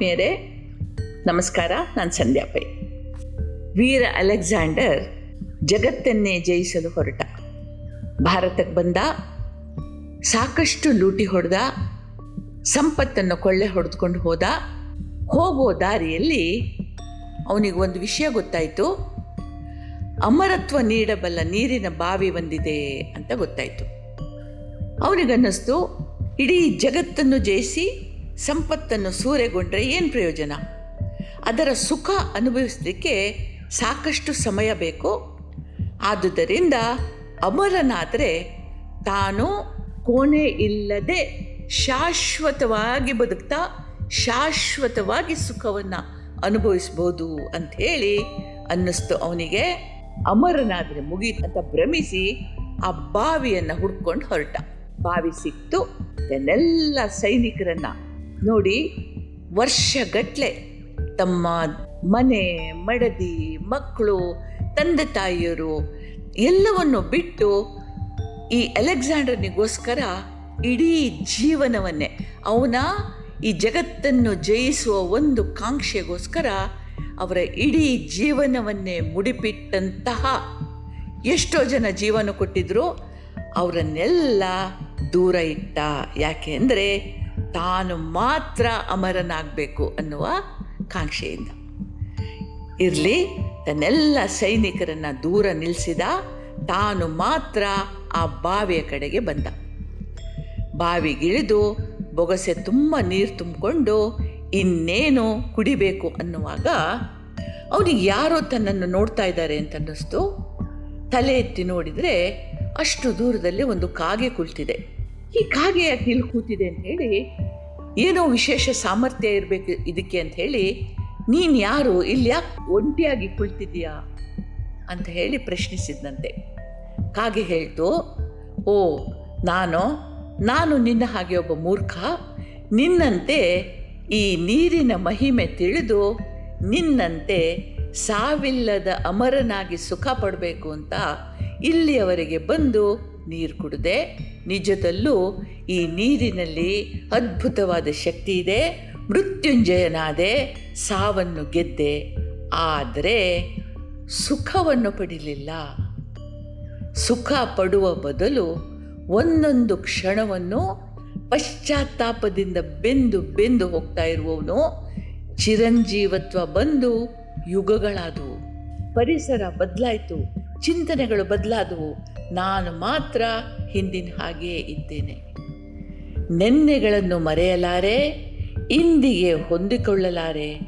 ಆತ್ಮೀಯರೇ, ನಮಸ್ಕಾರ, ನಾನು ಸಂಧ್ಯಾ ಪೈ. ವೀರ ಅಲೆಕ್ಸಾಂಡರ್ ಜಗತ್ತನ್ನೇ ಜಯಿಸಲು ಹೊರಟ. ಭಾರತಕ್ಕೆ ಬಂದ, ಸಾಕಷ್ಟು ಲೂಟಿ ಹೊಡೆದ, ಸಂಪತ್ತನ್ನು ಕೊಳ್ಳೆ ಹೊಡೆದುಕೊಂಡು ಹೋದ, ಹೋಗೋ ದಾರಿಯಲ್ಲಿ ಅವನಿಗೆ ಒಂದು ವಿಷಯ ಗೊತ್ತಾಯಿತು. ಅಮರತ್ವ ನೀಡಬಲ್ಲ ನೀರಿನ ಬಾವಿ ಬಂದಿದೆ ಅಂತ ಗೊತ್ತಾಯಿತು. ಅವನಿಗನ್ನಿಸ್ತು, ಇಡೀ ಜಗತ್ತನ್ನು ಜಯಿಸಿ ಸಂಪತ್ತನ್ನು ಸೂರೆಗೊಂಡ್ರೆ ಏನು ಪ್ರಯೋಜನ? ಅದರ ಸುಖ ಅನುಭವಿಸಲಿಕ್ಕೆ ಸಾಕಷ್ಟು ಸಮಯ ಬೇಕು. ಆದುದರಿಂದ ಅಮರನಾದರೆ ತಾನು ಕೋಣೆ ಇಲ್ಲದೆ ಶಾಶ್ವತವಾಗಿ ಬದುಕ್ತಾ ಶಾಶ್ವತವಾಗಿ ಸುಖವನ್ನು ಅನುಭವಿಸ್ಬೋದು ಅಂಥೇಳಿ ಅನ್ನಿಸ್ತು ಅವನಿಗೆ. ಅಮರನಾದರೆ ಮುಗೀತು ಅಂತ ಭ್ರಮಿಸಿ ಆ ಬಾವಿಯನ್ನು ಹುಡ್ಕೊಂಡು ಹೊರಟ. ಬಾವಿ ಸಿಕ್ತು ತನ್ನೆಲ್ಲ ಸೈನಿಕರನ್ನ ನೋಡಿ ವರ್ಷಗಟ್ಟಲೆ ತಮ್ಮ ಮನೆ, ಮಡದಿ, ಮಕ್ಕಳು, ತಂದೆ ತಾಯಿಯರು ಎಲ್ಲವನ್ನು ಬಿಟ್ಟು ಈ ಅಲೆಕ್ಸಾಂಡರ್ನಿಗೋಸ್ಕರ ಇಡೀ ಜೀವನವನ್ನೇ, ಅವನ ಈ ಜಗತ್ತನ್ನು ಜಯಿಸುವ ಒಂದು ಕಾಂಕ್ಷೆಗೋಸ್ಕರ ಅವರ ಇಡೀ ಜೀವನವನ್ನೇ ಮುಡಿಪಿಟ್ಟಂತಹ ಎಷ್ಟೋ ಜನ ಜೀವನ ಕೊಟ್ಟಿದ್ರು, ಅವರನ್ನೆಲ್ಲ ದೂರ ಇಟ್ಟ. ಯಾಕೆ ಅಂದರೆ ತಾನು ಮಾತ್ರ ಅಮರನಾಗಬೇಕು ಅನ್ನುವ ಕಾಂಕ್ಷೆಯಿಂದ. ಇರಲಿ, ತನ್ನೆಲ್ಲ ಸೈನಿಕರನ್ನು ದೂರ ನಿಲ್ಲಿಸಿದ ತಾನು ಮಾತ್ರ ಆ ಬಾವಿಯ ಕಡೆಗೆ ಬಂದ. ಬಾವಿಗಿಳಿದು ಬೊಗಸೆ ತುಂಬ ನೀರು ತುಂಬಿಕೊಂಡು ಇನ್ನೇನು ಕುಡಿಬೇಕು ಅನ್ನುವಾಗ ಅವನಿಗೆ ಯಾರೋ ತನ್ನನ್ನು ನೋಡ್ತಾ ಇದ್ದಾರೆ ಅಂತ ಅನ್ನಿಸ್ತು ತಲೆ ಎತ್ತಿ ನೋಡಿದರೆ ಅಷ್ಟು ದೂರದಲ್ಲಿ ಒಂದು ಕಾಗೆ ಕುಳಿತಿದೆ. ಕಾಗೆ ಯಾಕೆ ಕೂತಿದೆ ಅಂತ ಹೇಳಿ, ಏನೋ ವಿಶೇಷ ಸಾಮರ್ಥ್ಯ ಇರಬೇಕು ಇದಕ್ಕೆ ಅಂತ ಹೇಳಿ, ನೀನು ಯಾರು, ಇಲ್ಲಿ ಯಾಕೆ ಒಂಟಿಯಾಗಿ ಕುಳಿತಿದ್ದೀಯಾ ಅಂತ ಹೇಳಿ ಪ್ರಶ್ನಿಸಿದಂತೆ ಕಾಗೆ ಹೇಳ್ತು, ಓ, ನಾನು ನಾನು ನಿನ್ನ ಹಾಗೆ ಒಬ್ಬ ಮೂರ್ಖ, ನಿನ್ನಂತೆ ಈ ನೀರಿನ ಮಹಿಮೆ ತಿಳಿದು ನಿನ್ನಂತೆ ಸಾವಿಲ್ಲದ ಅಮರನಾಗಿ ಸುಖ ಪಡಬೇಕು ಅಂತ ಇಲ್ಲಿಯವರೆಗೆ ಬಂದು ನೀರು ಕುಡಿದೆ ನಿಜದಲ್ಲೂ ಈ ನೀರಿನಲ್ಲಿ ಅದ್ಭುತವಾದ ಶಕ್ತಿ ಇದೆ. ಮೃತ್ಯುಂಜಯನಾದೆ ಸಾವನ್ನು ಗೆದ್ದೆ. ಆದರೆ ಸುಖವನ್ನು ಪಡಿಲಿಲ್ಲ. ಸುಖ ಪಡುವ ಬದಲು ಒಂದೊಂದು ಕ್ಷಣವನ್ನು ಪಶ್ಚಾತ್ತಾಪದಿಂದ ಬೆಂದು ಬೆಂದು ಹೋಗ್ತಾ ಇರುವವನು ಚಿರಂಜೀವತ್ವ ಬಂದು ಯುಗಗಳಾದವು. ಪರಿಸರ ಬದಲಾಯಿತು. ಚಿಂತನೆಗಳು ಬದಲಾದವು. ನಾನು ಮಾತ್ರ ಹಿಂದಿನ ಹಾಗೆಯೇ ಇದ್ದೇನೆ. ನೆನ್ನೆಗಳನ್ನು ಮರೆಯಲಾರೆ, ಇಂದಿಗೆ ಹೊಂದಿಕೊಳ್ಳಲಾರೆ.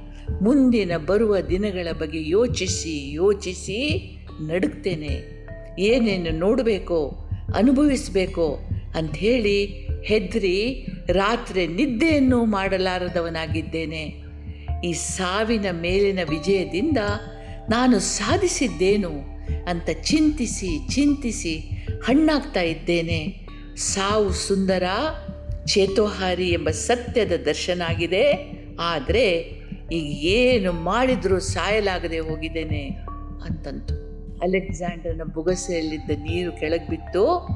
ಮುಂದಿನ ಬರುವ ದಿನಗಳ ಬಗ್ಗೆ ಯೋಚಿಸಿ ಯೋಚಿಸಿ ನಡುಕ್ತೇನೆ ಏನೇನು ನೋಡಬೇಕೋ, ಅನುಭವಿಸಬೇಕೋ ಅಂಥೇಳಿ ಹೆದ್ರಿ ರಾತ್ರಿ ನಿದ್ದೆಯನ್ನು ಮಾಡಲಾರದವನಾಗಿದ್ದೇನೆ. ಈ ಸಾವಿನ ಮೇಲಿನ ವಿಜಯದಿಂದ ನಾನು ಸಾಧಿಸಿದ್ದೇನು? ಅಂತ ಚಿಂತಿಸಿ ಚಿಂತಿಸಿ ಹಣ್ಣಾಗ್ತಾ ಇದ್ದೇನೆ. ಸಾವು ಸುಂದರ, ಚೇತೋಹಾರಿ ಎಂಬ ಸತ್ಯದ ದರ್ಶನ ಆಗಿದೆ. ಆದರೆ ಈಗ ಏನು ಮಾಡಿದರೂ ಸಾಯಲಾಗದೆ ಹೋಗಿದ್ದೇನೆ ಅಂತಂತು. ಅಲೆಕ್ಸಾಂಡರ್ನ ಬುಗಸೆಯಲ್ಲಿದ್ದ ನೀರು ಕೆಳಗೆ ಬಿತ್ತು.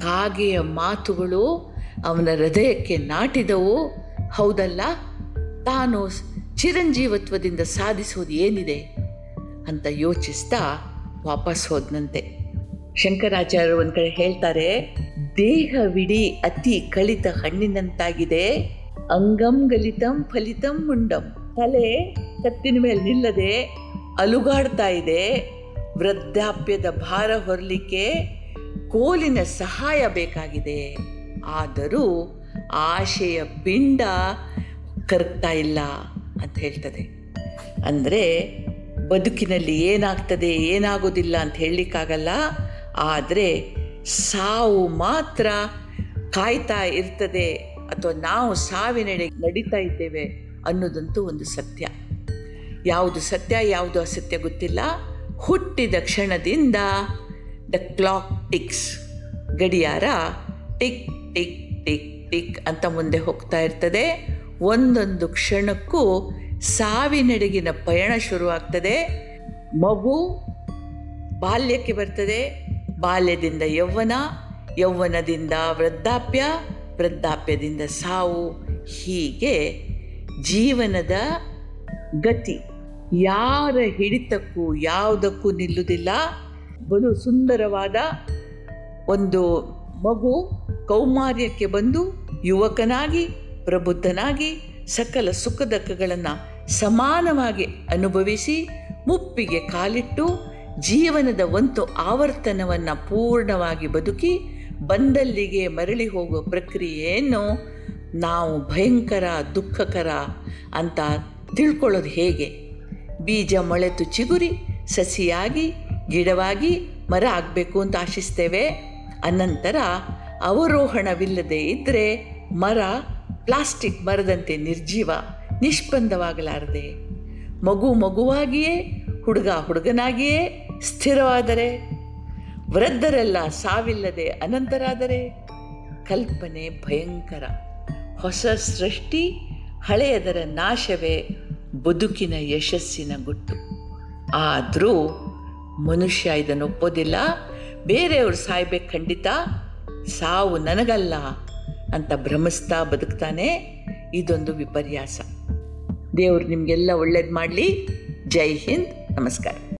ಕಾಗೆಯ ಮಾತುಗಳು ಅವನ ಹೃದಯಕ್ಕೆ ನಾಟಿದವು. ಹೌದಲ್ಲ? ತಾನು ಚಿರಂಜೀವತ್ವದಿಂದ ಸಾಧಿಸೋದು ಏನಿದೆ ಅಂತ ಯೋಚಿಸ್ತಾ ವಾಪಸ್ ಹೋದನಂತೆ. ಶಂಕರಾಚಾರ್ಯರು ಒಂದು ಕಡೆ ಹೇಳ್ತಾರೆ ದೇಹವಿಡೀ ಅತಿ ಕಳಿತ ಹಣ್ಣಿನಂತಾಗಿದೆ. ಅಂಗಂ ಗಲಿತಂ ಫಲಿತಂ ಮುಂಡಂ. ತಲೆ ಕತ್ತಿನ ಮೇಲೆ ನಿಲ್ಲದೆ ಅಲುಗಾಡ್ತಾ ಇದೆ. ವೃದ್ಧಾಪ್ಯದ ಭಾರ ಹೊರಲಿಕ್ಕೆ ಕೋಲಿನ ಸಹಾಯ ಬೇಕಾಗಿದೆ. ಆದರೂ ಆಶೆಯ ಪಿಂಡ ಕರಗ್ತಾ ಇಲ್ಲ ಅಂತ ಹೇಳ್ತದೆ. ಅಂದರೆ ಬದುಕಿನಲ್ಲಿ ಏನಾಗ್ತದೆ, ಏನಾಗೋದಿಲ್ಲ ಅಂತ ಹೇಳಲಿಕ್ಕಾಗಲ್ಲ. ಆದರೆ ಸಾವು ಮಾತ್ರ ಕಾಯ್ತಾ ಇರ್ತದೆ ಅಥವಾ ನಾವು ಸಾವಿನೆಡೆ ನಡೀತಾ ಇದ್ದೇವೆ ಅನ್ನೋದಂತೂ ಒಂದು ಸತ್ಯ. ಯಾವುದು ಸತ್ಯ, ಯಾವುದು ಅಸತ್ಯ ಗೊತ್ತಿಲ್ಲ. ಹುಟ್ಟಿದ ಕ್ಷಣದಿಂದ ದ ಕ್ಲಾಕ್ ಟಿಕ್ಸ್. ಗಡಿಯಾರ ಟಿಕ್ ಟಿಕ್ ಟಿಕ್ ಟಿಕ್ ಅಂತ ಮುಂದೆ ಹೋಗ್ತಾ ಇರ್ತದೆ. ಒಂದೊಂದು ಕ್ಷಣಕ್ಕೂ ಸಾವಿನೆಡೆಗಿನ ಪಯಣ ಶುರುವಾಗ್ತದೆ. ಮಗು ಬಾಲ್ಯಕ್ಕೆ ಬರ್ತದೆ. ಬಾಲ್ಯದಿಂದ ಯೌವನ, ಯೌವನದಿಂದ ವೃದ್ಧಾಪ್ಯ, ವೃದ್ಧಾಪ್ಯದಿಂದ ಸಾವು. ಹೀಗೆ ಜೀವನದ ಗತಿ. ಯಾರ ಹಿಡಿತಕ್ಕೂ ಯಾವುದಕ್ಕೂ ನಿಲ್ಲುವುದಿಲ್ಲ. ಬಲು ಸುಂದರವಾದ ಒಂದು ಮಗು ಕೌಮಾರ್ಯಕ್ಕೆ ಬಂದು ಯುವಕನಾಗಿ, ಪ್ರಬುದ್ಧನಾಗಿ ಸಕಲ ಸುಖ ಸುಖದಕ್ಕಗಳನ್ನು ಸಮಾನವಾಗಿ ಅನುಭವಿಸಿ ಮುಪ್ಪಿಗೆ ಕಾಲಿಟ್ಟು ಜೀವನದ ಒಂದು ಆವರ್ತನವನ್ನು ಪೂರ್ಣವಾಗಿ ಬದುಕಿ ಬಂದಲ್ಲಿಗೆ ಮರಳಿ ಹೋಗುವ ಪ್ರಕ್ರಿಯೆಯನ್ನು ನಾವು ಭಯಂಕರ, ದುಃಖಕರ ಅಂತ ತಿಳ್ಕೊಳ್ಳೋದು ಹೇಗೆ? ಬೀಜ ಮೊಳೆತು ಚಿಗುರಿ, ಸಸಿಯಾಗಿ, ಗಿಡವಾಗಿ ಮರ ಆಗಬೇಕು ಅಂತ ಆಶಿಸ್ತೇವೆ. ಅನಂತರ ಅವರೋಹಣವಿಲ್ಲದೆ ಇದ್ದರೆ ಮರ, ಪ್ಲಾಸ್ಟಿಕ್ ಮರದಂತೆ ನಿರ್ಜೀವ. ನಿಷ್ಪಂದವಾಗಲಾರದೆ, ಮಗು ಮಗುವಾಗಿಯೇ, ಹುಡುಗ ಹುಡುಗನಾಗಿಯೇ ಸ್ಥಿರವಾದರೆ, ವೃದ್ಧರೆಲ್ಲ ಸಾವಿಲ್ಲದೆ ಅನಂತರಾದರೆ ಕಲ್ಪನೆ ಭಯಂಕರ. ಹೊಸ ಸೃಷ್ಟಿ ಹಳೆಯದರ ನಾಶವೇ ಬದುಕಿನ ಯಶಸ್ಸಿನ ಗುಟ್ಟು. ಆದರೂ ಮನುಷ್ಯ ಇದನ್ನು ಒಪ್ಪೋದಿಲ್ಲ ಬೇರೆಯವರು ಸಾಯ್ಬೇಕು ಖಂಡಿತ ಸಾವು ನನಗಲ್ಲ ಅಂತ ಭ್ರಮಿಸ್ತಾ ಬದುಕ್ತಾನೆ ಇದೊಂದು ವಿಪರ್ಯಾಸ. ದೇವರು ನಿಮಗೆಲ್ಲ ಒಳ್ಳೇದು ಮಾಡಲಿ. ಜೈ ಹಿಂದ್. ನಮಸ್ಕಾರ.